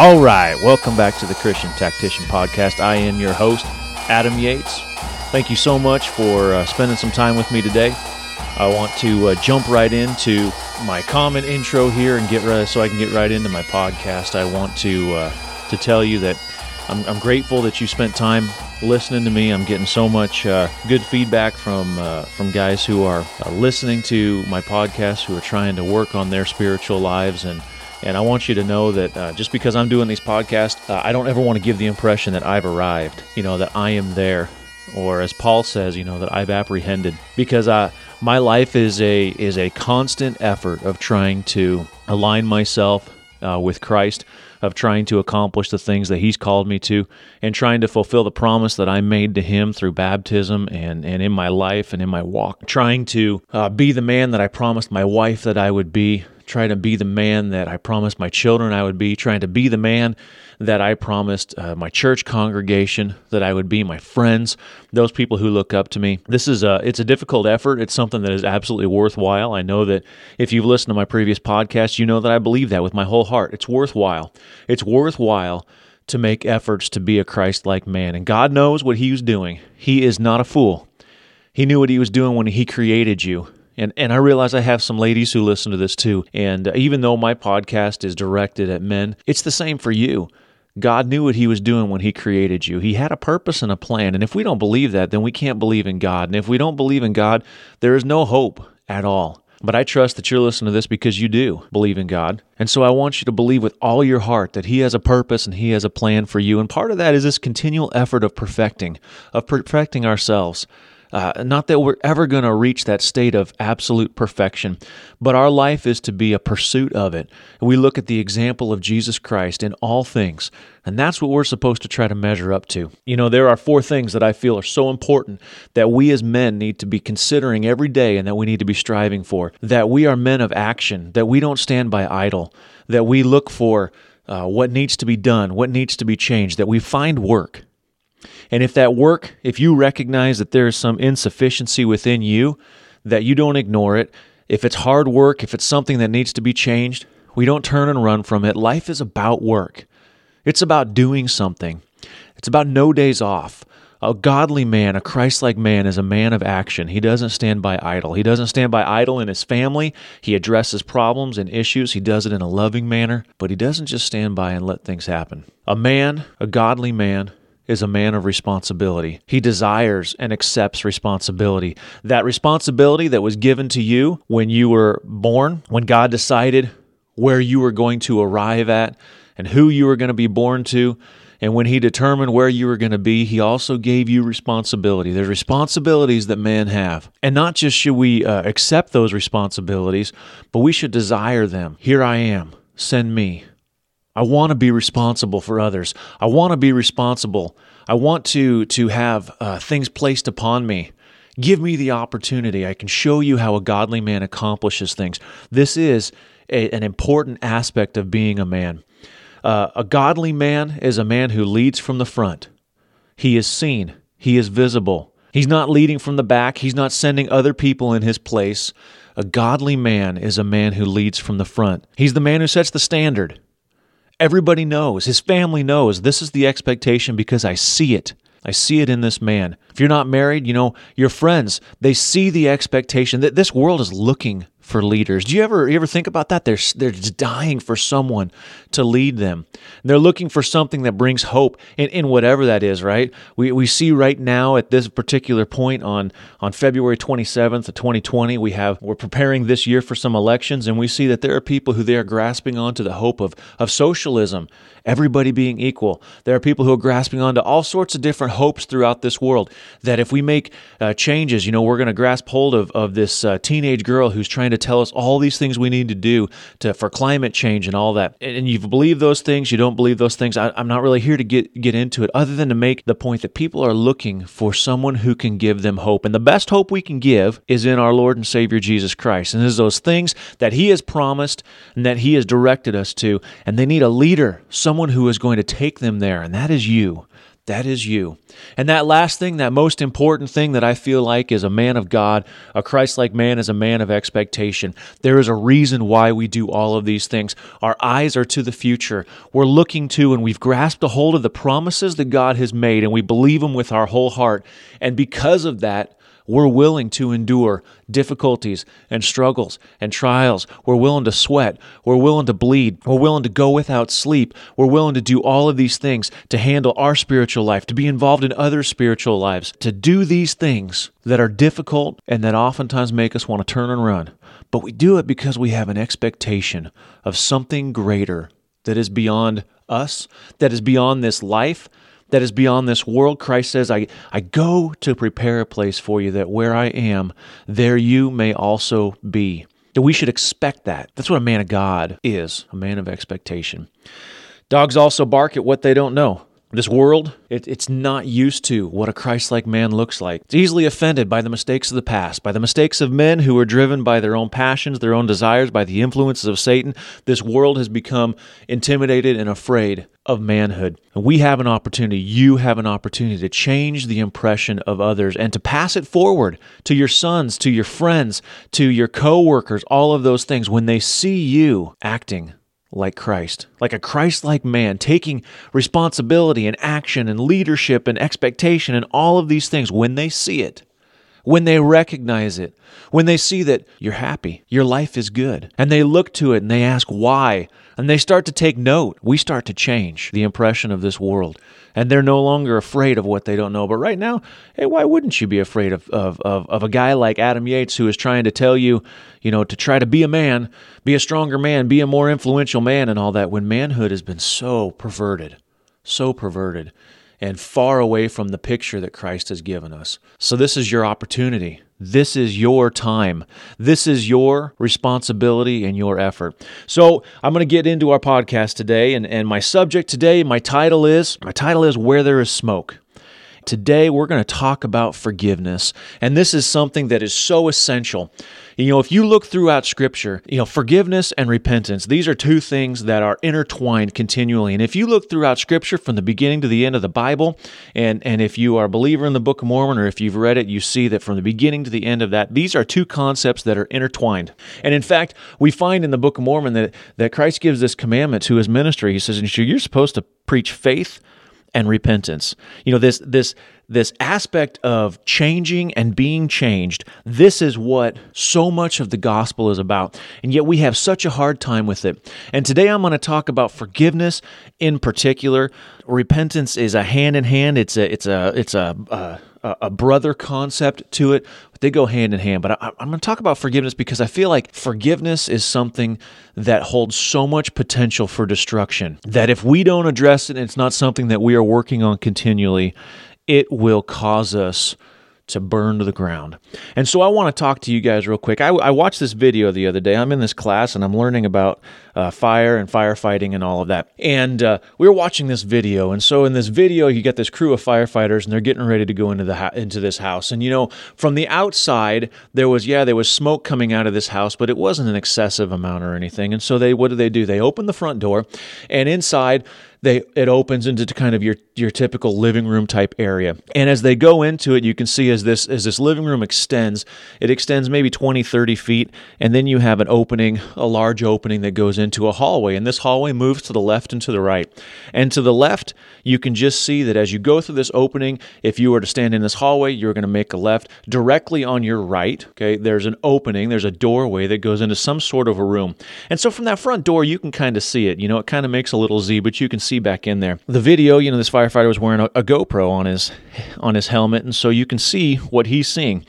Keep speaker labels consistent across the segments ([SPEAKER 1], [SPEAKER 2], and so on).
[SPEAKER 1] All right, welcome back to the Christian Tactician Podcast. I am your host, Adam Yates. Thank you so much for uh, spending some time with me today. I want to uh, jump right into my common intro here and get right, so I can get right into my podcast. I want to uh, to tell you that I'm, I'm, grateful that you spent time listening to me. I'm getting so much uh, good feedback from uh, from guys who are uh, listening to my podcast, who are trying to work on their spiritual lives and and I want you to know that uh, just because I'm doing these podcasts, uh, I don't ever want to give the impression that I've arrived, you know, that I am there, or as Paul says, you know, that I've apprehended. Because uh, my life is a is a constant effort of trying to align myself uh, with Christ, of trying to accomplish the things that He's called me to, and trying to fulfill the promise that I made to Him through baptism and, and in my life and in my walk. Trying to uh, be the man that I promised my wife that I would be, trying to be the man that I promised my children I would be, trying to be the man that I promised uh, my church congregation that I would be, my friends, those people who look up to me. This is a it's a difficult effort. It's something that is absolutely worthwhile. I know that if you've listened to my previous podcast, you know that I believe that with my whole heart. It's worthwhile. It's worthwhile to make efforts to be a Christ-like man. And God knows what he was doing. He is not a fool. He knew what he was doing when he created you. And, and I realize I have some ladies who listen to this too. And uh, even though my podcast is directed at men, it's the same for you. God knew what He was doing when He created you. He had a purpose and a plan. And if we don't believe that, then we can't believe in God. And if we don't believe in God, there is no hope at all. But I trust that you're listening to this because you do believe in God. And so I want you to believe with all your heart that He has a purpose and He has a plan for you. And part of that is this continual effort of perfecting, of perfecting ourselves. Uh, not that we're ever going to reach that state of absolute perfection, but our life is to be a pursuit of it. We look at the example of Jesus Christ in all things, and that's what we're supposed to try to measure up to. You know, there are four things that I feel are so important that we as men need to be considering every day and that we need to be striving for. That we are men of action, that we don't stand by idle, that we look for uh, what needs to be done, what needs to be changed, that we find work and if that work, if you recognize that there is some insufficiency within you, that you don't ignore it, if it's hard work, if it's something that needs to be changed, we don't turn and run from it. Life is about work, it's about doing something, it's about no days off. A godly man, a Christ like man, is a man of action. He doesn't stand by idle. He doesn't stand by idle in his family. He addresses problems and issues. He does it in a loving manner, but he doesn't just stand by and let things happen. A man, a godly man, is a man of responsibility. He desires and accepts responsibility. That responsibility that was given to you when you were born, when God decided where you were going to arrive at and who you were going to be born to, and when He determined where you were going to be, He also gave you responsibility. There's responsibilities that men have. And not just should we uh, accept those responsibilities, but we should desire them. Here I am, send me. I want to be responsible for others. I want to be responsible. I want to to have uh, things placed upon me. Give me the opportunity. I can show you how a godly man accomplishes things. This is a, an important aspect of being a man. Uh, a godly man is a man who leads from the front. He is seen. He is visible. He's not leading from the back. He's not sending other people in his place. A godly man is a man who leads from the front. He's the man who sets the standard. Everybody knows, his family knows this is the expectation because I see it. I see it in this man. If you're not married, you know, your friends, they see the expectation that this world is looking for leaders. Do you ever you ever think about that? They're they're just dying for someone to lead them. They're looking for something that brings hope in, in whatever that is, right? We we see right now at this particular point on on February 27th of 2020, we have we're preparing this year for some elections and we see that there are people who they are grasping onto the hope of of socialism, everybody being equal. There are people who are grasping onto all sorts of different hopes throughout this world that if we make uh, changes, you know, we're going to grasp hold of of this uh, teenage girl who's trying to tell us all these things we need to do to for climate change and all that. And, you believe those things, you don't believe those things. I, I'm not really here to get get into it, other than to make the point that people are looking for someone who can give them hope, and the best hope we can give is in our Lord and Savior Jesus Christ. And is those things that He has promised and that He has directed us to, and they need a leader, someone who is going to take them there, and that is you. That is you. And that last thing, that most important thing that I feel like is a man of God, a Christ like man is a man of expectation. There is a reason why we do all of these things. Our eyes are to the future. We're looking to and we've grasped a hold of the promises that God has made and we believe them with our whole heart. And because of that, we're willing to endure difficulties and struggles and trials. We're willing to sweat. We're willing to bleed. We're willing to go without sleep. We're willing to do all of these things to handle our spiritual life, to be involved in other spiritual lives, to do these things that are difficult and that oftentimes make us want to turn and run. But we do it because we have an expectation of something greater that is beyond us, that is beyond this life, that is beyond this world. Christ says, I, I go to prepare a place for you that where I am, there you may also be. That we should expect that. That's what a man of God is a man of expectation. Dogs also bark at what they don't know. This world, it, it's not used to what a Christ like man looks like. It's easily offended by the mistakes of the past, by the mistakes of men who are driven by their own passions, their own desires, by the influences of Satan. This world has become intimidated and afraid of manhood. And we have an opportunity, you have an opportunity to change the impression of others and to pass it forward to your sons, to your friends, to your coworkers, all of those things when they see you acting like Christ, like a Christ like man, taking responsibility and action and leadership and expectation and all of these things when they see it, when they recognize it, when they see that you're happy, your life is good, and they look to it and they ask why, and they start to take note, we start to change the impression of this world. And they're no longer afraid of what they don't know. But right now, hey, why wouldn't you be afraid of, of, of, of a guy like Adam Yates who is trying to tell you, you know, to try to be a man, be a stronger man, be a more influential man, and all that, when manhood has been so perverted, so perverted, and far away from the picture that Christ has given us. So, this is your opportunity this is your time. This is your responsibility and your effort. So I'm going to get into our podcast today, and, and my subject today, my title is my title is Where There Is Smoke. Today, we're going to talk about forgiveness. And this is something that is so essential. You know, if you look throughout Scripture, you know, forgiveness and repentance, these are two things that are intertwined continually. And if you look throughout Scripture from the beginning to the end of the Bible, and, and if you are a believer in the Book of Mormon or if you've read it, you see that from the beginning to the end of that, these are two concepts that are intertwined. And in fact, we find in the Book of Mormon that, that Christ gives this commandment to his ministry. He says, You're supposed to preach faith and repentance. You know, this this this aspect of changing and being changed, this is what so much of the gospel is about. And yet we have such a hard time with it. And today I'm going to talk about forgiveness in particular. Repentance is a hand in hand. It's a it's a it's a, a brother concept to it. They go hand in hand. But I, am going to talk about forgiveness because I feel like forgiveness is something that holds so much potential for destruction that if we don't address it, it's not something that we are working on continually, it will cause us to burn to the ground. And so I want to talk to you guys real quick. I, I watched this video the other day. I'm in this class and I'm learning about uh, fire and firefighting and all of that. And uh, we were watching this video. And so in this video, you get this crew of firefighters and they're getting ready to go into the ha- into this house. And you know, from the outside, there was yeah, there was smoke coming out of this house, but it wasn't an excessive amount or anything. And so they what do they do? They open the front door, and inside they it opens into kind of your your typical living room type area. And as they go into it, you can see as this as this living room extends, it extends maybe 20, 30 feet, and then you have an opening, a large opening that goes into a hallway. And this hallway moves to the left and to the right. And to the left, you can just see that as you go through this opening, if you were to stand in this hallway, you're going to make a left. Directly on your right, okay, there's an opening, there's a doorway that goes into some sort of a room. And so from that front door, you can kind of see it. You know, it kind of makes a little Z, but you can see back in there. The video, you know, this firefighter was wearing a, a GoPro on his on his helmet, and so you can see what he's seeing.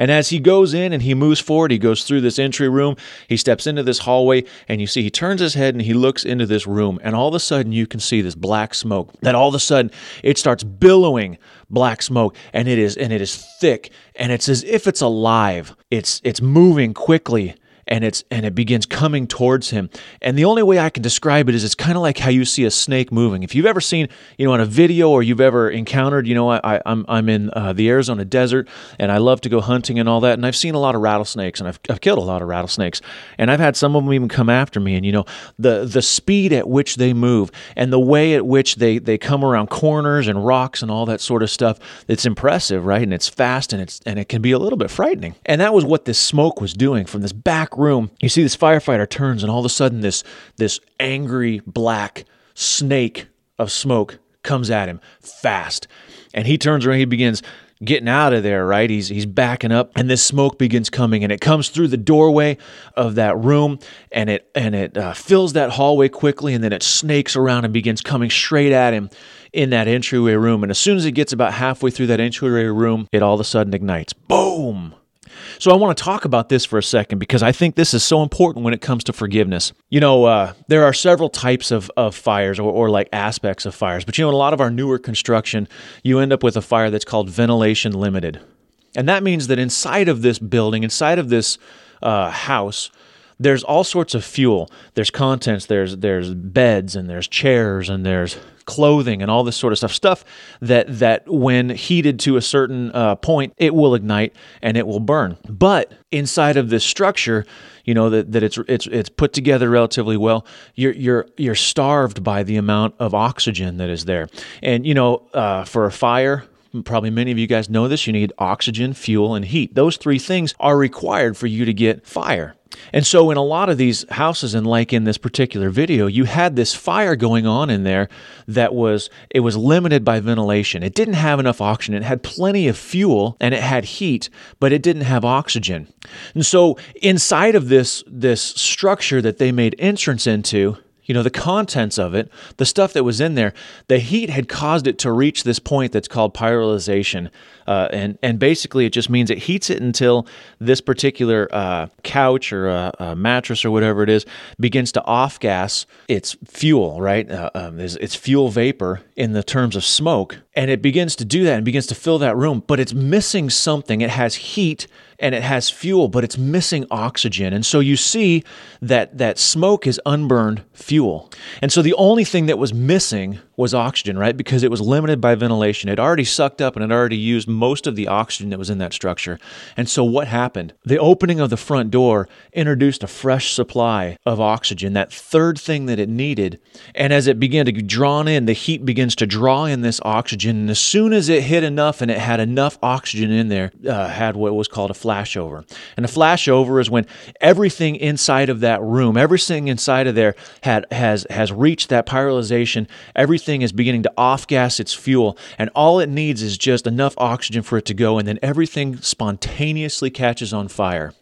[SPEAKER 1] And as he goes in and he moves forward, he goes through this entry room, he steps into this hallway, and you see he turns his head and he looks into this room. And all of a sudden, you can see this black smoke. That all of a sudden, it starts billowing black smoke, and it is and it is thick, and it's as if it's alive. It's it's moving quickly and it's and it begins coming towards him. And the only way I can describe it is it's kind of like how you see a snake moving. If you've ever seen, you know, on a video or you've ever encountered, you know, I, I'm I'm in uh, the Arizona desert and I love to go hunting and all that, and I've seen a lot of rattlesnakes and I've I've killed a lot of rattlesnakes, and I've had some of them even come after me. And you know, the the speed at which they move and the way at which they they come around corners and rocks and all that sort of stuff, it's impressive, right? And it's fast and it's and it can be a little bit frightening. And that was what this smoke was doing from this back room. You see this firefighter turns and all of a sudden this this angry black snake of smoke comes at him fast. And he turns around, he begins getting out of there, right? He's he's backing up and this smoke begins coming and it comes through the doorway of that room and it and it uh, fills that hallway quickly and then it snakes around and begins coming straight at him in that entryway room. And as soon as it gets about halfway through that entryway room, it all of a sudden ignites. Boom! So I want to talk about this for a second because I think this is so important when it comes to forgiveness. You know, uh, there are several types of, of fires or, or like aspects of fires, but you know, in a lot of our newer construction, you end up with a fire that's called ventilation limited. And that means that inside of this building, inside of this uh, house, there's all sorts of fuel. There's contents, there's there's beds and there's chairs and there's clothing and all this sort of stuff. Stuff that that when heated to a certain uh, point, it will ignite and it will burn. But inside of this structure, you know that, that it's it's it's put together relatively well. You're you're you're starved by the amount of oxygen that is there, and you know uh, for a fire Probably many of you guys know this. You need oxygen, fuel, and heat. Those three things are required for you to get fire. And so, in a lot of these houses, and like in this particular video, you had this fire going on in there that was it was limited by ventilation. It didn't have enough oxygen. It had plenty of fuel and it had heat, but it didn't have oxygen. And so, inside of this this structure that they made entrance into, you know, the contents of it, the stuff that was in there, the heat had caused it to reach this point that's called pyrolyzation. Uh, and, and basically, it just means it heats it until this particular uh, couch or a, a, mattress or whatever it is begins to off gas its fuel, right? Uh, um, it's fuel vapor in the terms of smoke. And it begins to do that and begins to fill that room, but it's missing something. It has heat and it has fuel, but it's missing oxygen. And so you see that that smoke is unburned fuel. And so the only thing that was missing was oxygen, right? Because it was limited by ventilation. It already sucked up and it already used most of the oxygen that was in that structure. And so what happened? The opening of the front door introduced a fresh supply of oxygen, that third thing that it needed. And as it began to draw in, the heat begins to draw in this oxygen. And as soon as it hit enough and it had enough oxygen in there, uh, had what was called a flashover. And a flashover is when everything inside of that room, everything inside of there had has has reached that pyrolyzation. Everything thing is beginning to off gas its fuel, and all it needs is just enough oxygen for it to go, and then everything spontaneously catches on fire.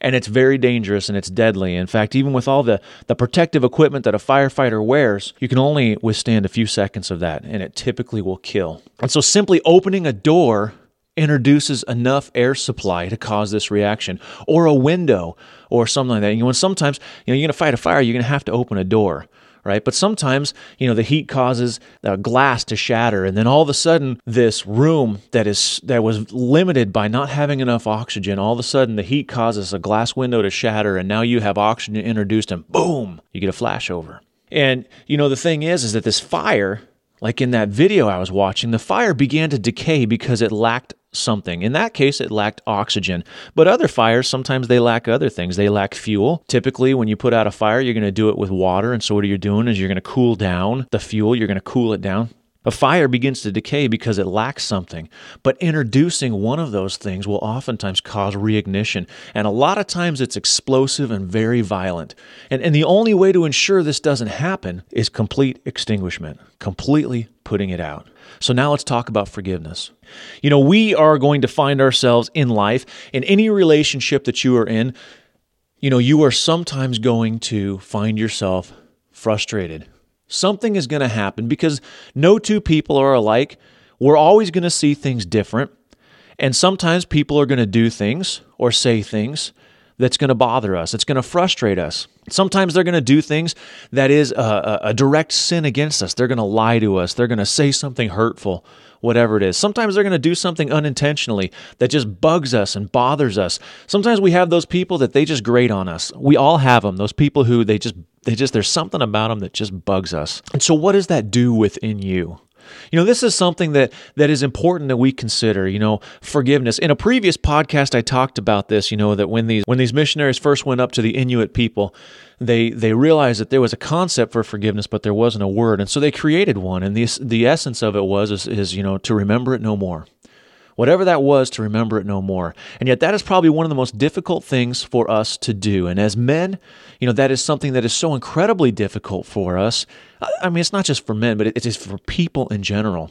[SPEAKER 1] And it's very dangerous and it's deadly. In fact, even with all the, the protective equipment that a firefighter wears, you can only withstand a few seconds of that, and it typically will kill. And so simply opening a door introduces enough air supply to cause this reaction or a window or something like that. You know, sometimes you know you're going to fight a fire, you're going to have to open a door right? But sometimes, you know, the heat causes uh, glass to shatter, and then all of a sudden, this room that is that was limited by not having enough oxygen, all of a sudden, the heat causes a glass window to shatter, and now you have oxygen introduced, and boom, you get a flashover. And you know, the thing is, is that this fire like in that video I was watching, the fire began to decay because it lacked something. In that case, it lacked oxygen. But other fires, sometimes they lack other things. They lack fuel. Typically, when you put out a fire, you're going to do it with water. And so, what you're doing is you're going to cool down the fuel, you're going to cool it down. A fire begins to decay because it lacks something, but introducing one of those things will oftentimes cause reignition. And a lot of times it's explosive and very violent. And, and the only way to ensure this doesn't happen is complete extinguishment, completely putting it out. So now let's talk about forgiveness. You know, we are going to find ourselves in life, in any relationship that you are in, you know, you are sometimes going to find yourself frustrated Something is going to happen because no two people are alike. We're always going to see things different. And sometimes people are going to do things or say things that's going to bother us. It's going to frustrate us. Sometimes they're going to do things that is a, a, direct sin against us. They're going to lie to us. They're going to say something hurtful, whatever it is. Sometimes they're going to do something unintentionally that just bugs us and bothers us. Sometimes we have those people that they just grate on us. We all have them. Those people who they just they just there's something about them that just bugs us. And so what does that do within you? You know, this is something that that is important that we consider, you know, forgiveness. In a previous podcast I talked about this, you know, that when these when these missionaries first went up to the Inuit people, they they realized that there was a concept for forgiveness but there wasn't a word. And so they created one and the the essence of it was is, is you know, to remember it no more whatever that was, to remember it no more. And yet, that is probably one of the most difficult things for us to do. And as men, you know, that is something that is so incredibly difficult for us. I mean, it's not just for men, but it is for people in general.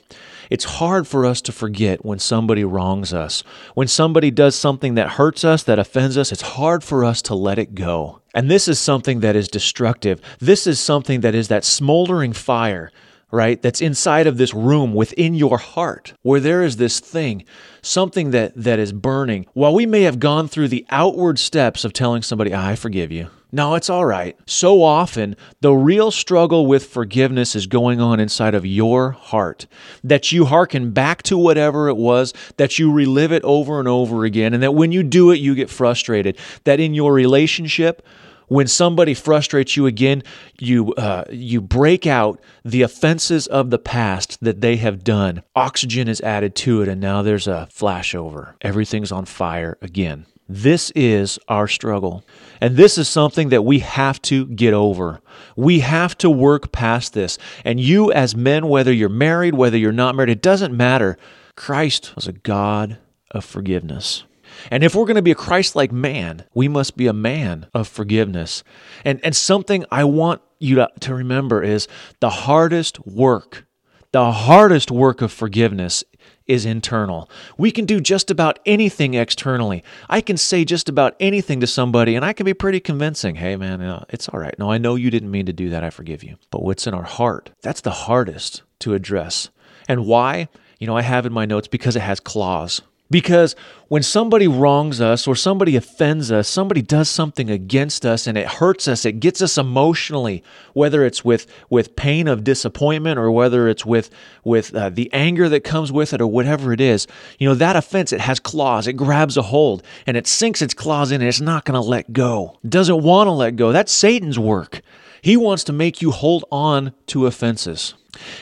[SPEAKER 1] It's hard for us to forget when somebody wrongs us. When somebody does something that hurts us, that offends us, it's hard for us to let it go. And this is something that is destructive. This is something that is that smoldering fire right? That's inside of this room within your heart where there is this thing, something that, that is burning. While we may have gone through the outward steps of telling somebody, ah, I forgive you. No, it's all right. So often, the real struggle with forgiveness is going on inside of your heart. That you hearken back to whatever it was, that you relive it over and over again, and that when you do it, you get frustrated. That in your relationship, when somebody frustrates you again, you uh, you break out the offenses of the past that they have done. Oxygen is added to it, and now there's a flashover. Everything's on fire again. This is our struggle. And this is something that we have to get over. We have to work past this. And you, as men, whether you're married, whether you're not married, it doesn't matter. Christ was a God of forgiveness. And if we're going to be a Christ like man, we must be a man of forgiveness. And, and something I want you to, to remember is the hardest work, the hardest work of forgiveness is internal. We can do just about anything externally. I can say just about anything to somebody and I can be pretty convincing. Hey, man, it's all right. No, I know you didn't mean to do that. I forgive you. But what's in our heart? That's the hardest to address. And why? You know, I have in my notes because it has claws. Because when somebody wrongs us or somebody offends us, somebody does something against us and it hurts us, it gets us emotionally, whether it's with, with pain of disappointment or whether it's with, with uh, the anger that comes with it or whatever it is, you know, that offense, it has claws, it grabs a hold and it sinks its claws in and it's not going to let go. It doesn't want to let go. That's Satan's work. He wants to make you hold on to offenses.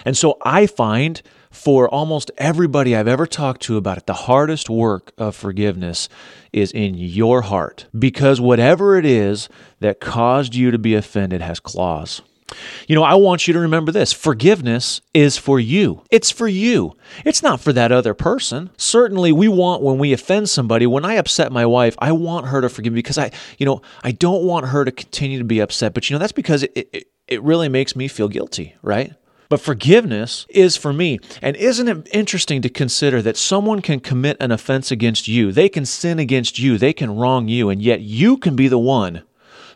[SPEAKER 1] And so I find for almost everybody I've ever talked to about it, the hardest work of forgiveness is in your heart because whatever it is that caused you to be offended has claws. You know, I want you to remember this forgiveness is for you. It's for you. It's not for that other person. Certainly, we want when we offend somebody, when I upset my wife, I want her to forgive me because I, you know, I don't want her to continue to be upset. But, you know, that's because it, it, it really makes me feel guilty, right? But forgiveness is for me. And isn't it interesting to consider that someone can commit an offense against you? They can sin against you, they can wrong you, and yet you can be the one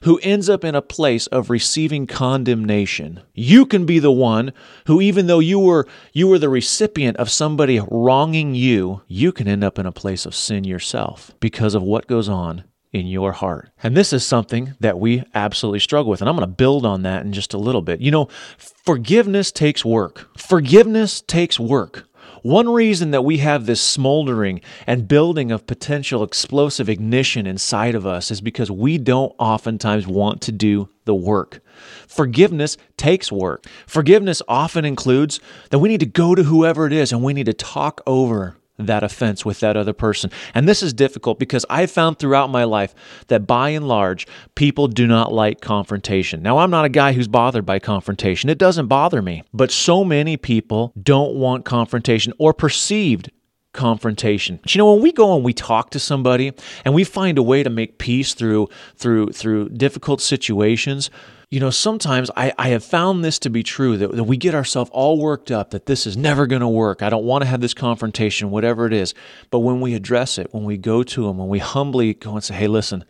[SPEAKER 1] who ends up in a place of receiving condemnation. You can be the one who even though you were you were the recipient of somebody wronging you, you can end up in a place of sin yourself because of what goes on in your heart. And this is something that we absolutely struggle with. And I'm going to build on that in just a little bit. You know, forgiveness takes work. Forgiveness takes work. One reason that we have this smoldering and building of potential explosive ignition inside of us is because we don't oftentimes want to do the work. Forgiveness takes work. Forgiveness often includes that we need to go to whoever it is and we need to talk over that offense with that other person. And this is difficult because I've found throughout my life that by and large, people do not like confrontation. Now, I'm not a guy who's bothered by confrontation, it doesn't bother me. But so many people don't want confrontation or perceived confrontation. But you know, when we go and we talk to somebody and we find a way to make peace through through through difficult situations, you know, sometimes I, I have found this to be true that, that we get ourselves all worked up that this is never going to work. I don't want to have this confrontation, whatever it is. But when we address it, when we go to them, when we humbly go and say, hey, listen,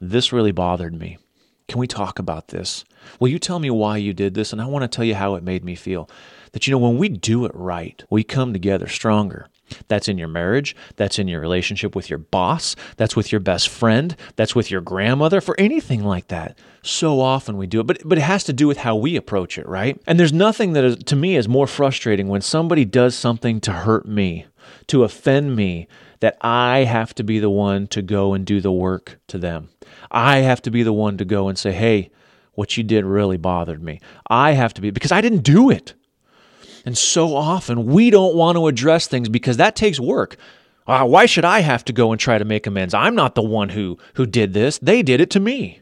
[SPEAKER 1] this really bothered me. Can we talk about this? Will you tell me why you did this? And I want to tell you how it made me feel. That, you know, when we do it right, we come together stronger. That's in your marriage. That's in your relationship with your boss. That's with your best friend. That's with your grandmother, for anything like that. So often we do it, but, but it has to do with how we approach it, right? And there's nothing that is, to me is more frustrating when somebody does something to hurt me, to offend me, that I have to be the one to go and do the work to them. I have to be the one to go and say, hey, what you did really bothered me. I have to be, because I didn't do it. And so often we don't want to address things because that takes work. Uh, why should I have to go and try to make amends? I'm not the one who who did this. They did it to me.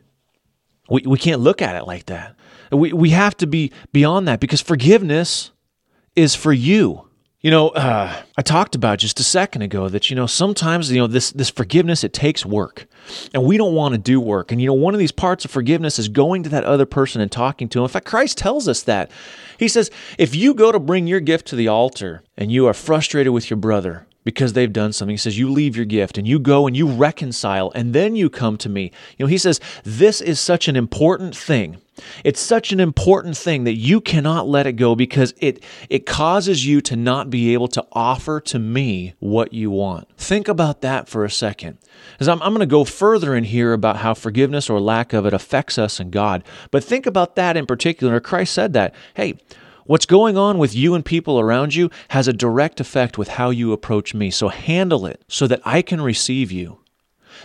[SPEAKER 1] We we can't look at it like that. We we have to be beyond that because forgiveness is for you. You know, uh, I talked about just a second ago that you know sometimes you know this this forgiveness it takes work, and we don't want to do work. And you know, one of these parts of forgiveness is going to that other person and talking to him. In fact, Christ tells us that. He says, if you go to bring your gift to the altar and you are frustrated with your brother, because they've done something. He says, You leave your gift and you go and you reconcile, and then you come to me. You know, he says, This is such an important thing. It's such an important thing that you cannot let it go because it, it causes you to not be able to offer to me what you want. Think about that for a second. Because I'm, I'm going to go further in here about how forgiveness or lack of it affects us and God. But think about that in particular. Christ said that. Hey, What's going on with you and people around you has a direct effect with how you approach me. So handle it so that I can receive you.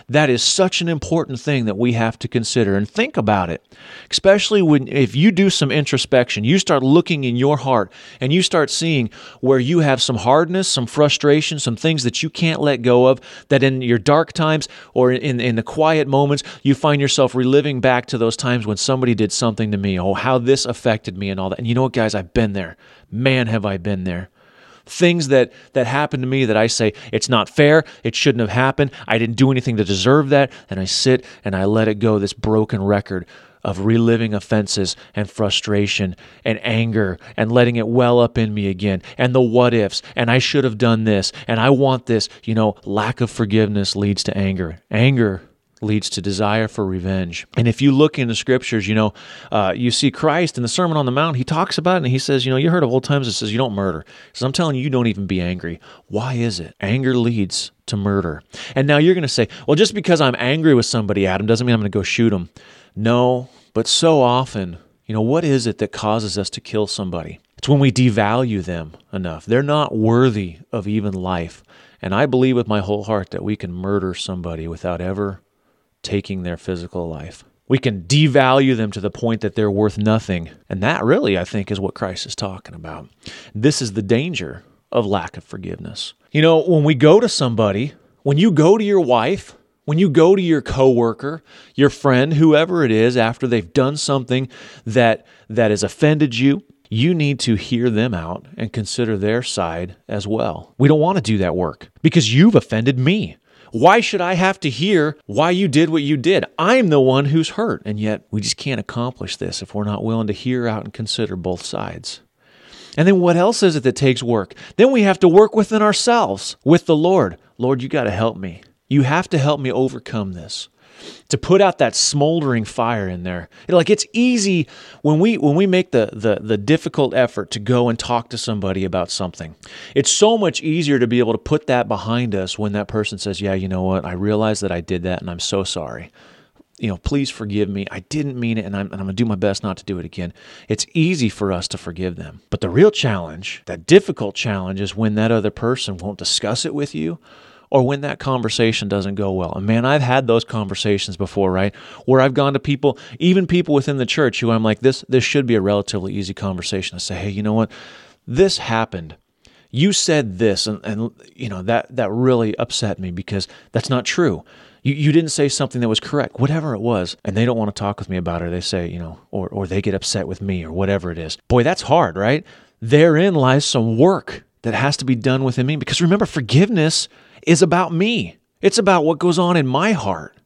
[SPEAKER 1] That is such an important thing that we have to consider and think about it. Especially when if you do some introspection, you start looking in your heart and you start seeing where you have some hardness, some frustration, some things that you can't let go of, that in your dark times or in, in the quiet moments, you find yourself reliving back to those times when somebody did something to me. Oh, how this affected me and all that. And you know what, guys, I've been there. Man, have I been there things that that happen to me that I say it's not fair, it shouldn't have happened, I didn't do anything to deserve that, and I sit and I let it go this broken record of reliving offenses and frustration and anger and letting it well up in me again and the what ifs and I should have done this and I want this, you know, lack of forgiveness leads to anger. Anger leads to desire for revenge. And if you look in the scriptures, you know, uh, you see Christ in the Sermon on the Mount, he talks about it and he says, you know, you heard of old times, it says you don't murder. He says, I'm telling you, you don't even be angry. Why is it? Anger leads to murder. And now you're going to say, well, just because I'm angry with somebody, Adam, doesn't mean I'm going to go shoot him. No, but so often, you know, what is it that causes us to kill somebody? It's when we devalue them enough. They're not worthy of even life. And I believe with my whole heart that we can murder somebody without ever taking their physical life. We can devalue them to the point that they're worth nothing. And that really, I think, is what Christ is talking about. This is the danger of lack of forgiveness. You know, when we go to somebody, when you go to your wife, when you go to your coworker, your friend, whoever it is after they've done something that that has offended you, you need to hear them out and consider their side as well. We don't want to do that work because you've offended me. Why should I have to hear why you did what you did? I'm the one who's hurt. And yet, we just can't accomplish this if we're not willing to hear out and consider both sides. And then what else is it that takes work? Then we have to work within ourselves, with the Lord. Lord, you got to help me. You have to help me overcome this to put out that smoldering fire in there. Like it's easy when we when we make the, the the difficult effort to go and talk to somebody about something. It's so much easier to be able to put that behind us when that person says, "Yeah, you know what? I realize that I did that and I'm so sorry." You know, please forgive me. I didn't mean it, and I'm, and I'm to do my best not to do it again. It's easy for us to forgive them. But the real challenge, that difficult challenge, is when that other person won't discuss it with you or when that conversation doesn't go well. And man, I've had those conversations before, right? Where I've gone to people, even people within the church who I'm like, this this should be a relatively easy conversation to say, hey, you know what? This happened. You said this, and, and you know, that that really upset me because that's not true. You, you didn't say something that was correct, whatever it was, and they don't want to talk with me about it. They say, you know, or or they get upset with me or whatever it is. Boy, that's hard, right? Therein lies some work that has to be done within me because remember, forgiveness is about me. It's about what goes on in my heart.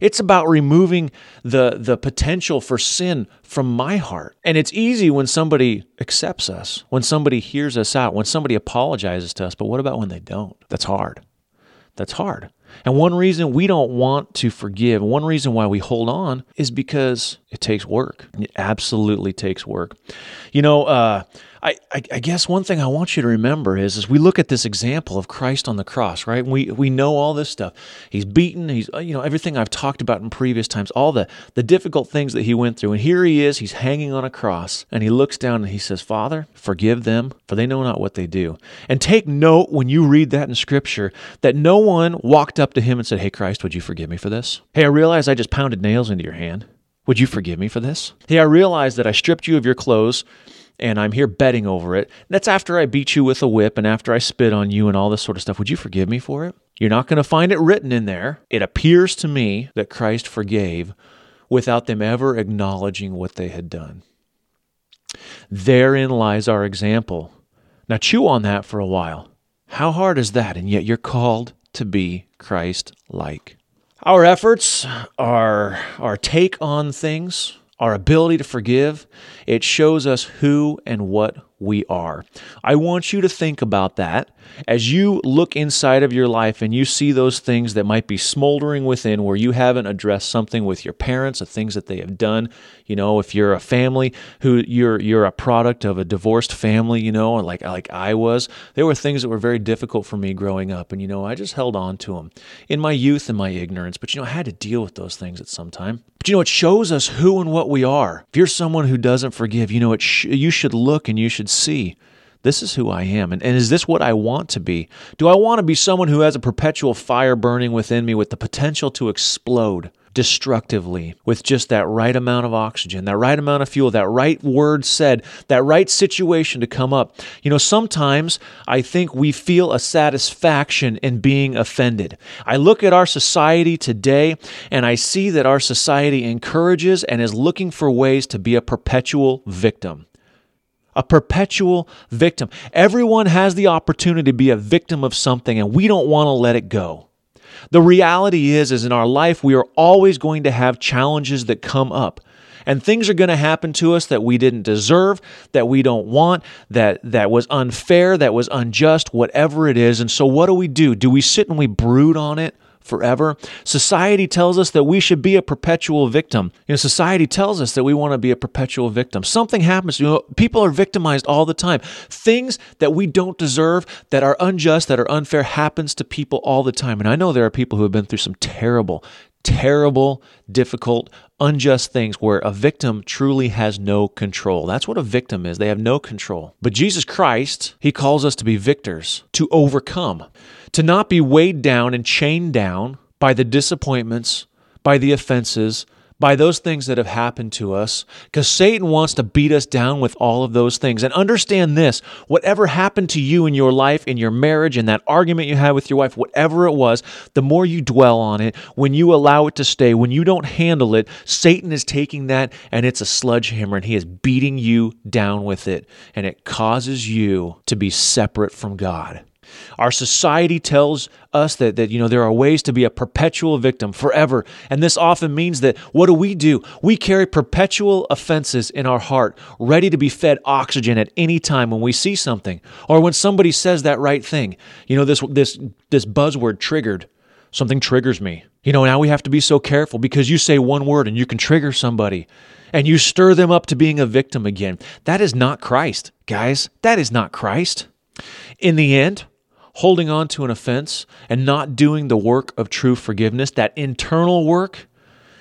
[SPEAKER 1] It's about removing the, the potential for sin from my heart. And it's easy when somebody accepts us, when somebody hears us out, when somebody apologizes to us. But what about when they don't? That's hard. That's hard. And one reason we don't want to forgive, one reason why we hold on is because it takes work. It absolutely takes work. You know, uh, I, I, I, guess one thing I want you to remember is, as we look at this example of Christ on the cross, right? We we know all this stuff. He's beaten. He's uh, you know everything I've talked about in previous times, all the the difficult things that he went through, and here he is. He's hanging on a cross, and he looks down and he says, "Father, forgive them, for they know not what they do." And take note when you read that in Scripture that no one walked up to him and said, "Hey, Christ, would you forgive me for this?" Hey, I realize I just pounded nails into your hand. Would you forgive me for this? Hey, I realize that I stripped you of your clothes and I'm here betting over it. That's after I beat you with a whip and after I spit on you and all this sort of stuff. Would you forgive me for it? You're not going to find it written in there. It appears to me that Christ forgave without them ever acknowledging what they had done. Therein lies our example. Now chew on that for a while. How hard is that? And yet you're called to be Christ like. Our efforts, our, our take on things, our ability to forgive, it shows us who and what we are. I want you to think about that as you look inside of your life and you see those things that might be smoldering within where you haven't addressed something with your parents, the things that they have done. You know, if you're a family who you're you're a product of a divorced family, you know, like like I was, there were things that were very difficult for me growing up, and you know, I just held on to them in my youth and my ignorance. But you know, I had to deal with those things at some time. But you know, it shows us who and what we are. If you're someone who doesn't forgive, you know, it sh- you should look and you should see this is who I am. And, and is this what I want to be? Do I want to be someone who has a perpetual fire burning within me with the potential to explode? Destructively with just that right amount of oxygen, that right amount of fuel, that right word said, that right situation to come up. You know, sometimes I think we feel a satisfaction in being offended. I look at our society today and I see that our society encourages and is looking for ways to be a perpetual victim a perpetual victim. Everyone has the opportunity to be a victim of something, and we don't want to let it go. The reality is, is in our life, we are always going to have challenges that come up. And things are going to happen to us that we didn't deserve, that we don't want, that, that was unfair, that was unjust, whatever it is. And so, what do we do? Do we sit and we brood on it? Forever. Society tells us that we should be a perpetual victim. You know, society tells us that we want to be a perpetual victim. Something happens. You know, people are victimized all the time. Things that we don't deserve, that are unjust, that are unfair, happens to people all the time. And I know there are people who have been through some terrible, terrible, difficult, unjust things where a victim truly has no control. That's what a victim is. They have no control. But Jesus Christ, He calls us to be victors, to overcome to not be weighed down and chained down by the disappointments, by the offenses, by those things that have happened to us, because Satan wants to beat us down with all of those things. And understand this whatever happened to you in your life, in your marriage, in that argument you had with your wife, whatever it was, the more you dwell on it, when you allow it to stay, when you don't handle it, Satan is taking that and it's a sledgehammer and he is beating you down with it. And it causes you to be separate from God. Our society tells us that, that you know there are ways to be a perpetual victim forever. And this often means that what do we do? We carry perpetual offenses in our heart, ready to be fed oxygen at any time when we see something or when somebody says that right thing. You know, this this this buzzword triggered. Something triggers me. You know, now we have to be so careful because you say one word and you can trigger somebody and you stir them up to being a victim again. That is not Christ, guys. That is not Christ. In the end, holding on to an offense and not doing the work of true forgiveness, that internal work,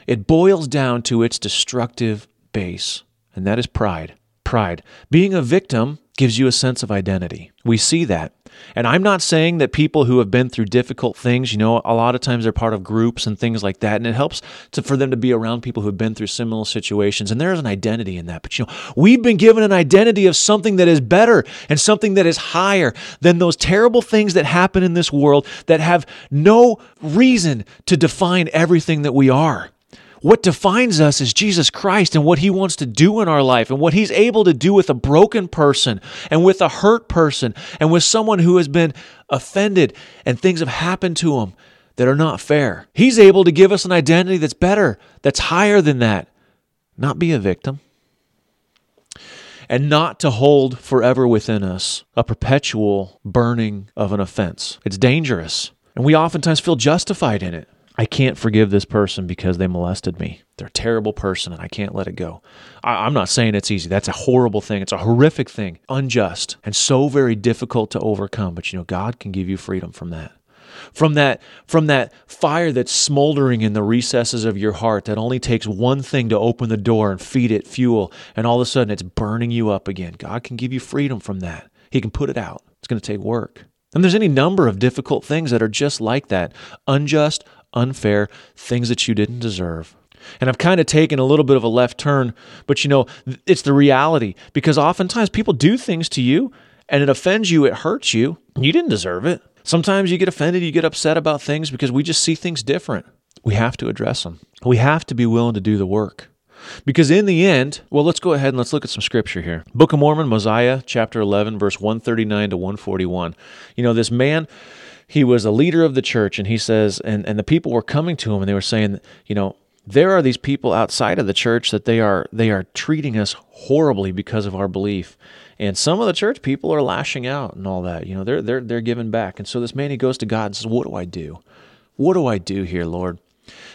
[SPEAKER 1] it boils down to its destructive base, and that is pride. Pride. Being a victim gives you a sense of identity. We see that. And I'm not saying that people who have been through difficult things, you know, a lot of times they're part of groups and things like that, and it helps to, for them to be around people who have been through similar situations, and there's an identity in that. But you know, we've been given an identity of something that is better and something that is higher than those terrible things that happen in this world that have no reason to define everything that we are. What defines us is Jesus Christ and what he wants to do in our life and what he's able to do with a broken person and with a hurt person and with someone who has been offended and things have happened to him that are not fair. He's able to give us an identity that's better, that's higher than that. Not be a victim. And not to hold forever within us a perpetual burning of an offense. It's dangerous. And we oftentimes feel justified in it. I can't forgive this person because they molested me. They're a terrible person and I can't let it go. I, am not saying it's easy. That's a horrible thing. It's a horrific thing, unjust, and so very difficult to overcome. But you know, God can give you freedom from that. From that, from that fire that's smoldering in the recesses of your heart that only takes one thing to open the door and feed it fuel, and all of a sudden it's burning you up again. God can give you freedom from that. He can put it out. It's going to take work. And there's any number of difficult things that are just like that unjust, unfair, things that you didn't deserve. And I've kind of taken a little bit of a left turn, but you know, it's the reality because oftentimes people do things to you and it offends you, it hurts you, you didn't deserve it. Sometimes you get offended, you get upset about things because we just see things different. We have to address them. We have to be willing to do the work. Because in the end, well, let's go ahead and let's look at some scripture here. Book of Mormon, Mosiah, chapter 11, verse 139 to 141. You know, this man he was a leader of the church and he says and, and the people were coming to him and they were saying you know there are these people outside of the church that they are they are treating us horribly because of our belief and some of the church people are lashing out and all that you know they're they're they're giving back and so this man he goes to god and says what do i do what do i do here lord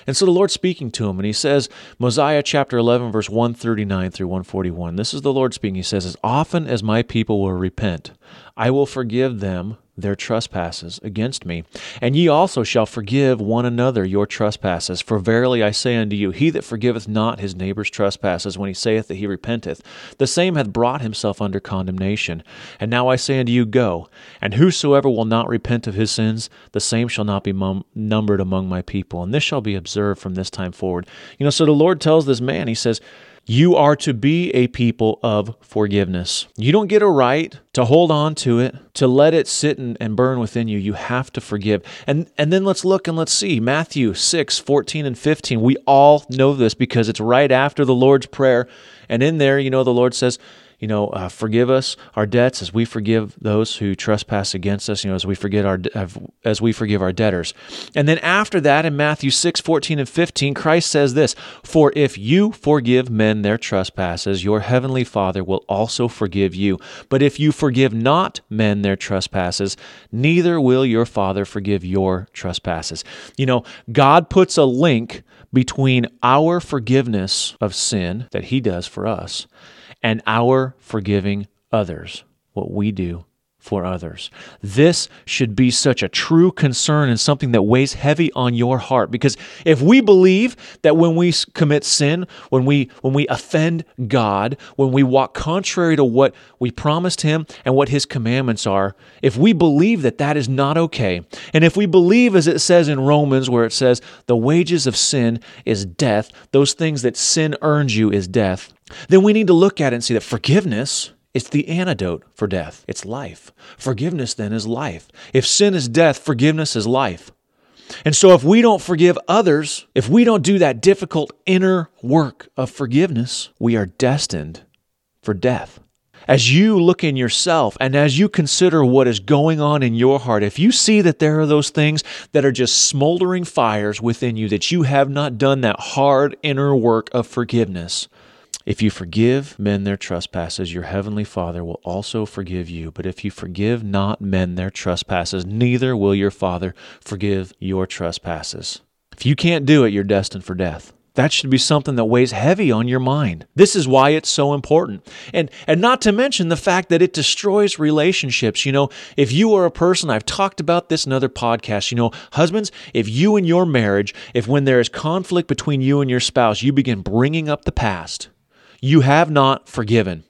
[SPEAKER 1] and so the Lord's speaking to him, and he says, Mosiah chapter 11, verse 139 through 141. This is the Lord speaking. He says, As often as my people will repent, I will forgive them their trespasses against me. And ye also shall forgive one another your trespasses. For verily I say unto you, he that forgiveth not his neighbour's trespasses when he saith that he repenteth, the same hath brought himself under condemnation. And now I say unto you, Go, and whosoever will not repent of his sins, the same shall not be mum- numbered among my people. And this shall be observed from this time forward. You know, so the Lord tells this man, he says, you are to be a people of forgiveness. You don't get a right to hold on to it, to let it sit and, and burn within you. You have to forgive. And and then let's look and let's see. Matthew 6, 14 and 15. We all know this because it's right after the Lord's Prayer. And in there, you know, the Lord says, you know, uh, forgive us our debts as we forgive those who trespass against us, you know, as we forget our as we forgive our debtors. And then after that in Matthew 6, 14 and 15, Christ says this, "For if you forgive men their trespasses, your heavenly Father will also forgive you. But if you forgive not men their trespasses, neither will your Father forgive your trespasses." You know, God puts a link between our forgiveness of sin that he does for us and our forgiving others, what we do for others. This should be such a true concern and something that weighs heavy on your heart because if we believe that when we commit sin, when we when we offend God, when we walk contrary to what we promised him and what his commandments are, if we believe that that is not okay, and if we believe as it says in Romans where it says the wages of sin is death, those things that sin earns you is death, then we need to look at it and see that forgiveness is the antidote for death. It's life. Forgiveness then is life. If sin is death, forgiveness is life. And so, if we don't forgive others, if we don't do that difficult inner work of forgiveness, we are destined for death. As you look in yourself and as you consider what is going on in your heart, if you see that there are those things that are just smoldering fires within you, that you have not done that hard inner work of forgiveness, if you forgive men their trespasses, your heavenly Father will also forgive you. But if you forgive not men their trespasses, neither will your Father forgive your trespasses. If you can't do it, you're destined for death. That should be something that weighs heavy on your mind. This is why it's so important. And and not to mention the fact that it destroys relationships. You know, if you are a person, I've talked about this in other podcasts, you know, husbands, if you in your marriage, if when there is conflict between you and your spouse, you begin bringing up the past, you have not forgiven.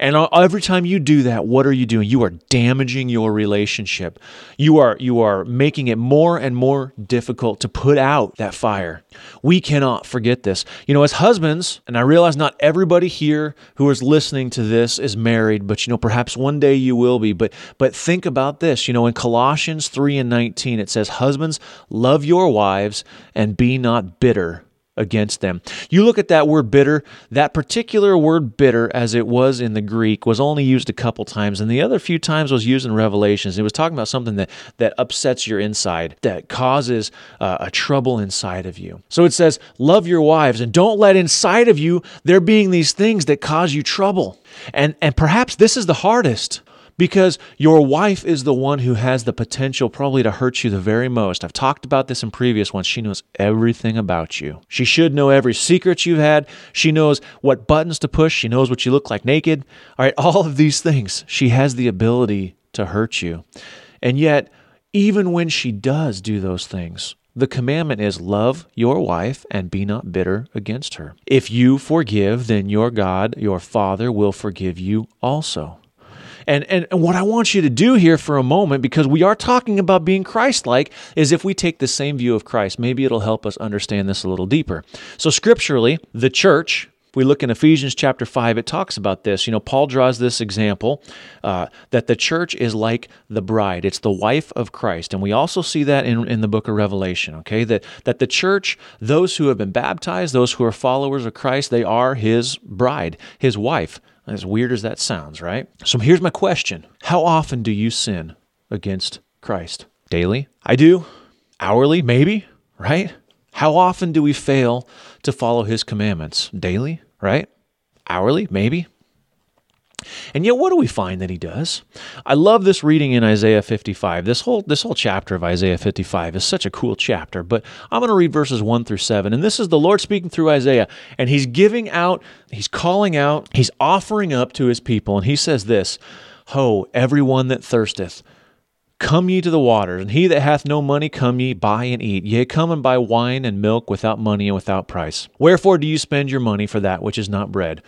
[SPEAKER 1] And every time you do that, what are you doing? You are damaging your relationship. You are you are making it more and more difficult to put out that fire. We cannot forget this. You know, as husbands, and I realize not everybody here who is listening to this is married, but you know, perhaps one day you will be. But but think about this. You know, in Colossians 3 and 19, it says, Husbands, love your wives and be not bitter against them. You look at that word bitter, that particular word bitter, as it was in the Greek, was only used a couple times, and the other few times was used in Revelations. It was talking about something that, that upsets your inside, that causes uh, a trouble inside of you. So it says, Love your wives, and don't let inside of you there being these things that cause you trouble. And, and perhaps this is the hardest because your wife is the one who has the potential probably to hurt you the very most. I've talked about this in previous ones. She knows everything about you. She should know every secret you've had. She knows what buttons to push. She knows what you look like naked. All right, all of these things. She has the ability to hurt you. And yet, even when she does do those things, the commandment is love your wife and be not bitter against her. If you forgive, then your God, your Father, will forgive you also. And, and, and what I want you to do here for a moment, because we are talking about being Christ like, is if we take the same view of Christ, maybe it'll help us understand this a little deeper. So, scripturally, the church, if we look in Ephesians chapter 5, it talks about this. You know, Paul draws this example uh, that the church is like the bride, it's the wife of Christ. And we also see that in, in the book of Revelation, okay? That, that the church, those who have been baptized, those who are followers of Christ, they are his bride, his wife. As weird as that sounds, right? So here's my question How often do you sin against Christ? Daily? I do. Hourly? Maybe, right? How often do we fail to follow his commandments? Daily, right? Hourly, maybe. And yet what do we find that he does? I love this reading in Isaiah 55. This whole this whole chapter of Isaiah 55 is such a cool chapter, but I'm going to read verses 1 through 7. And this is the Lord speaking through Isaiah, and he's giving out, he's calling out, he's offering up to his people, and he says this, "Ho, everyone that thirsteth, Come ye to the waters, and he that hath no money, come ye, buy and eat. Yea, come and buy wine and milk without money and without price. Wherefore do you spend your money for that which is not bread,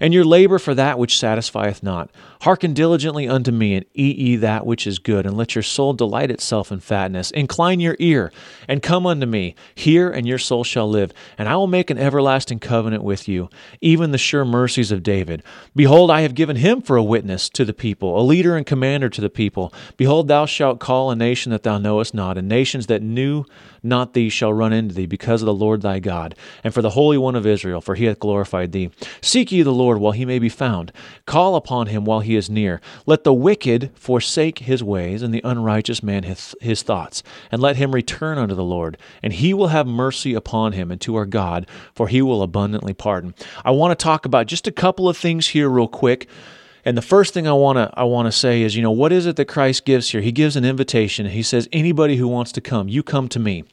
[SPEAKER 1] and your labor for that which satisfieth not? Hearken diligently unto me, and eat ye that which is good, and let your soul delight itself in fatness. Incline your ear, and come unto me. Hear, and your soul shall live. And I will make an everlasting covenant with you, even the sure mercies of David. Behold, I have given him for a witness to the people, a leader and commander to the people. Behold, thou shalt call a nation that thou knowest not, and nations that knew not thee shall run into thee, because of the Lord thy God, and for the Holy One of Israel, for he hath glorified thee. Seek ye the Lord while he may be found. Call upon him while he is near. Let the wicked forsake his ways, and the unrighteous man his, his thoughts, and let him return unto the Lord, and he will have mercy upon him and to our God, for he will abundantly pardon. I want to talk about just a couple of things here, real quick. And the first thing I want to I want to say is, you know, what is it that Christ gives here? He gives an invitation. He says, "Anybody who wants to come, you come to me."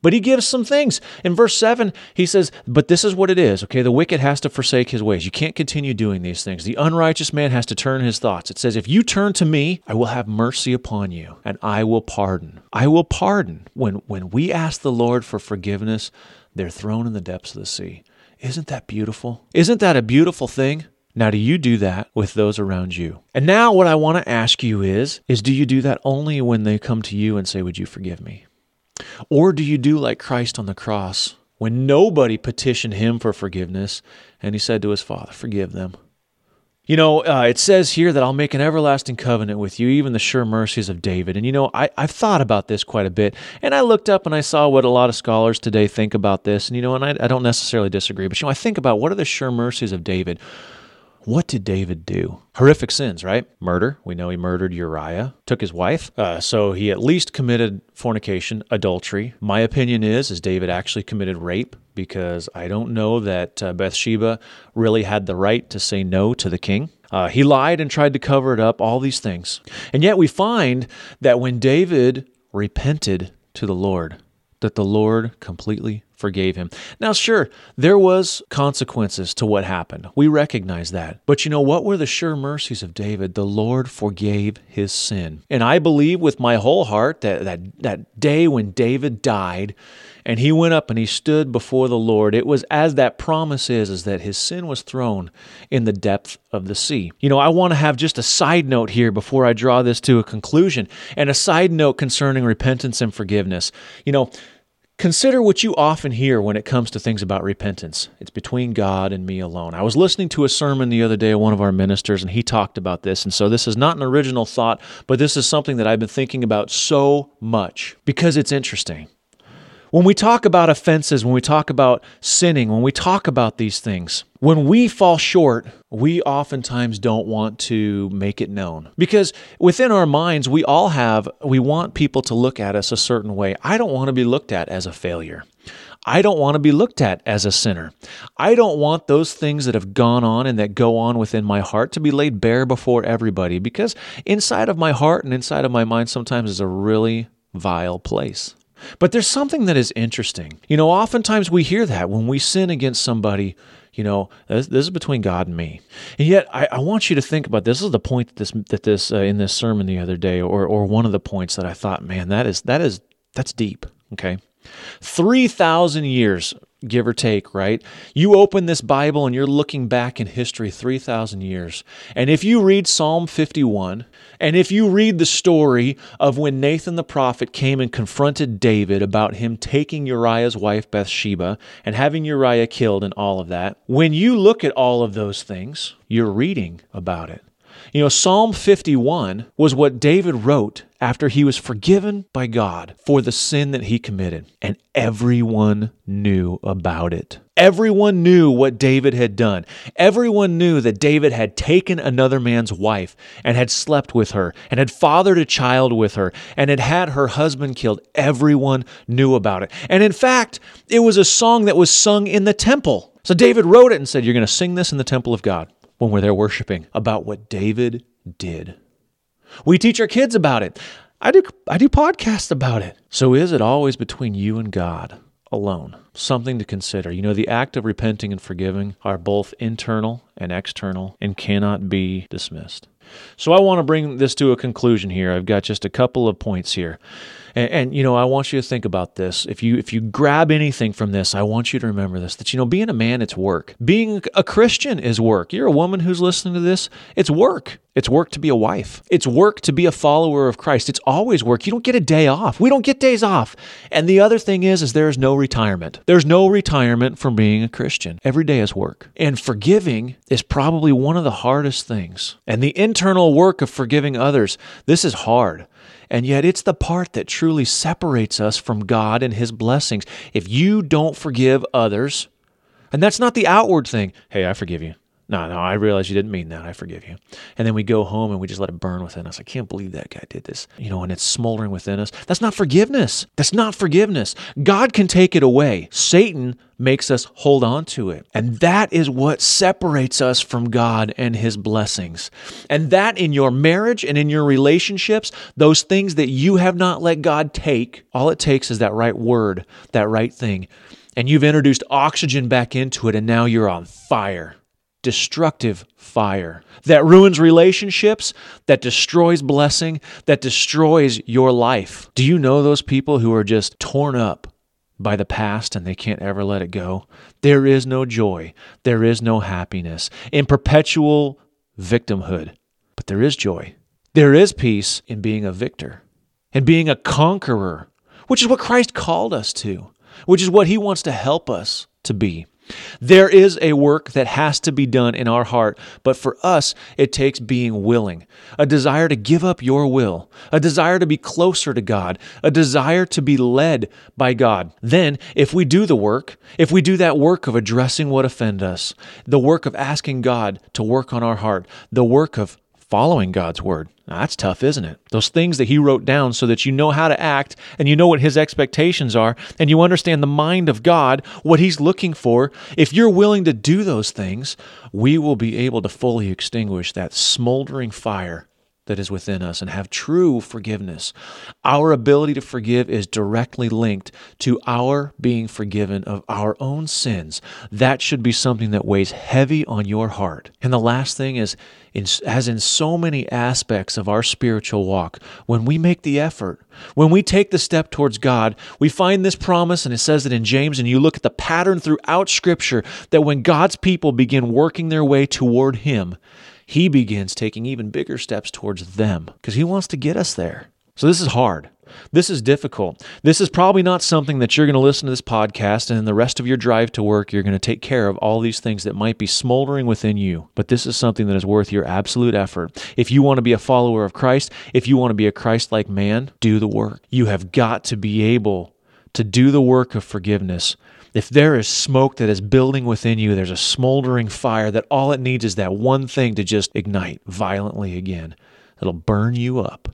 [SPEAKER 1] But he gives some things. In verse 7, he says, But this is what it is. Okay, the wicked has to forsake his ways. You can't continue doing these things. The unrighteous man has to turn his thoughts. It says, If you turn to me, I will have mercy upon you, and I will pardon. I will pardon. When, when we ask the Lord for forgiveness, they're thrown in the depths of the sea. Isn't that beautiful? Isn't that a beautiful thing? Now, do you do that with those around you? And now, what I want to ask you is, is do you do that only when they come to you and say, Would you forgive me? Or do you do like Christ on the cross when nobody petitioned him for forgiveness and he said to his Father, Forgive them? You know, uh, it says here that I'll make an everlasting covenant with you, even the sure mercies of David. And you know, I, I've thought about this quite a bit. And I looked up and I saw what a lot of scholars today think about this. And you know, and I, I don't necessarily disagree, but you know, I think about what are the sure mercies of David? What did David do? Horrific sins, right? Murder. We know he murdered Uriah, took his wife. Uh, so he at least committed fornication, adultery. My opinion is, is David actually committed rape because I don't know that uh, Bathsheba really had the right to say no to the king. Uh, he lied and tried to cover it up, all these things. And yet we find that when David repented to the Lord, that the Lord completely forgave him. Now, sure, there was consequences to what happened. We recognize that. But you know what were the sure mercies of David? The Lord forgave his sin. And I believe with my whole heart that that, that day when David died and he went up and he stood before the Lord, it was as that promise is, is that his sin was thrown in the depth of the sea. You know, I want to have just a side note here before I draw this to a conclusion, and a side note concerning repentance and forgiveness. You know, Consider what you often hear when it comes to things about repentance. It's between God and me alone. I was listening to a sermon the other day of one of our ministers, and he talked about this. And so this is not an original thought, but this is something that I've been thinking about so much because it's interesting. When we talk about offenses, when we talk about sinning, when we talk about these things, when we fall short, we oftentimes don't want to make it known. Because within our minds, we all have, we want people to look at us a certain way. I don't want to be looked at as a failure. I don't want to be looked at as a sinner. I don't want those things that have gone on and that go on within my heart to be laid bare before everybody because inside of my heart and inside of my mind sometimes is a really vile place. But there's something that is interesting. You know, oftentimes we hear that when we sin against somebody, you know, this, this is between God and me. And yet, I, I, want you to think about this. this is the point that this that this uh, in this sermon the other day, or or one of the points that I thought, man, that is that is that's deep. Okay, three thousand years give or take, right? You open this Bible and you're looking back in history 3,000 years. And if you read Psalm 51, and if you read the story of when Nathan the prophet came and confronted David about him taking Uriah's wife Bathsheba and having Uriah killed and all of that, when you look at all of those things, you're reading about it. You know, Psalm 51 was what David wrote after he was forgiven by God for the sin that he committed, and everyone knew about it. Everyone knew what David had done. Everyone knew that David had taken another man's wife and had slept with her and had fathered a child with her and had had her husband killed. Everyone knew about it. And in fact, it was a song that was sung in the temple. So David wrote it and said, You're going to sing this in the temple of God when we're there worshiping about what David did. We teach our kids about it. I do I do podcasts about it. So is it always between you and God alone? Something to consider. You know, the act of repenting and forgiving are both internal and external and cannot be dismissed. So I want to bring this to a conclusion here. I've got just a couple of points here. And, and, you know, I want you to think about this. If you if you grab anything from this, I want you to remember this: that you know, being a man, it's work. Being a Christian is work. You're a woman who's listening to this. It's work. It's work to be a wife. It's work to be a follower of Christ. It's always work. You don't get a day off. We don't get days off. And the other thing is, is there is no retirement. There's no retirement from being a Christian. Every day is work. And forgiving is probably one of the hardest things. And the internal work of forgiving others, this is hard. And yet, it's the part that truly separates us from God and His blessings. If you don't forgive others, and that's not the outward thing, hey, I forgive you. No, no, I realize you didn't mean that. I forgive you. And then we go home and we just let it burn within us. I can't believe that guy did this. You know, and it's smoldering within us. That's not forgiveness. That's not forgiveness. God can take it away. Satan makes us hold on to it. And that is what separates us from God and his blessings. And that in your marriage and in your relationships, those things that you have not let God take, all it takes is that right word, that right thing. And you've introduced oxygen back into it, and now you're on fire destructive fire that ruins relationships, that destroys blessing, that destroys your life. Do you know those people who are just torn up by the past and they can't ever let it go? There is no joy, there is no happiness in perpetual victimhood, but there is joy. There is peace in being a victor and being a conqueror, which is what Christ called us to, which is what he wants to help us to be. There is a work that has to be done in our heart, but for us, it takes being willing, a desire to give up your will, a desire to be closer to God, a desire to be led by God. Then, if we do the work, if we do that work of addressing what offend us, the work of asking God to work on our heart, the work of following God's word. Now, that's tough, isn't it? Those things that He wrote down so that you know how to act and you know what His expectations are and you understand the mind of God, what He's looking for. If you're willing to do those things, we will be able to fully extinguish that smoldering fire that is within us and have true forgiveness. Our ability to forgive is directly linked to our being forgiven of our own sins. That should be something that weighs heavy on your heart. And the last thing is, as in so many aspects of our spiritual walk, when we make the effort, when we take the step towards God, we find this promise, and it says it in James, and you look at the pattern throughout Scripture that when God's people begin working their way toward Him, he begins taking even bigger steps towards them because he wants to get us there. So this is hard. This is difficult. This is probably not something that you're going to listen to this podcast and in the rest of your drive to work, you're going to take care of all these things that might be smoldering within you. But this is something that is worth your absolute effort. If you want to be a follower of Christ, if you want to be a Christ like man, do the work. You have got to be able to do the work of forgiveness if there is smoke that is building within you, there's a smoldering fire that all it needs is that one thing to just ignite violently again. It'll burn you up.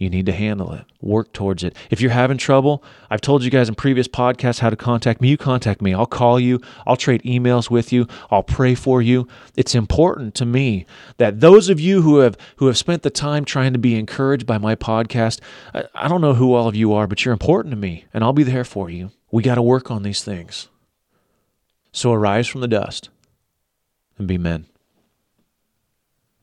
[SPEAKER 1] You need to handle it. Work towards it. If you're having trouble, I've told you guys in previous podcasts how to contact me. You contact me. I'll call you. I'll trade emails with you. I'll pray for you. It's important to me that those of you who have who have spent the time trying to be encouraged by my podcast, I, I don't know who all of you are, but you're important to me, and I'll be there for you. We got to work on these things. So arise from the dust and be men.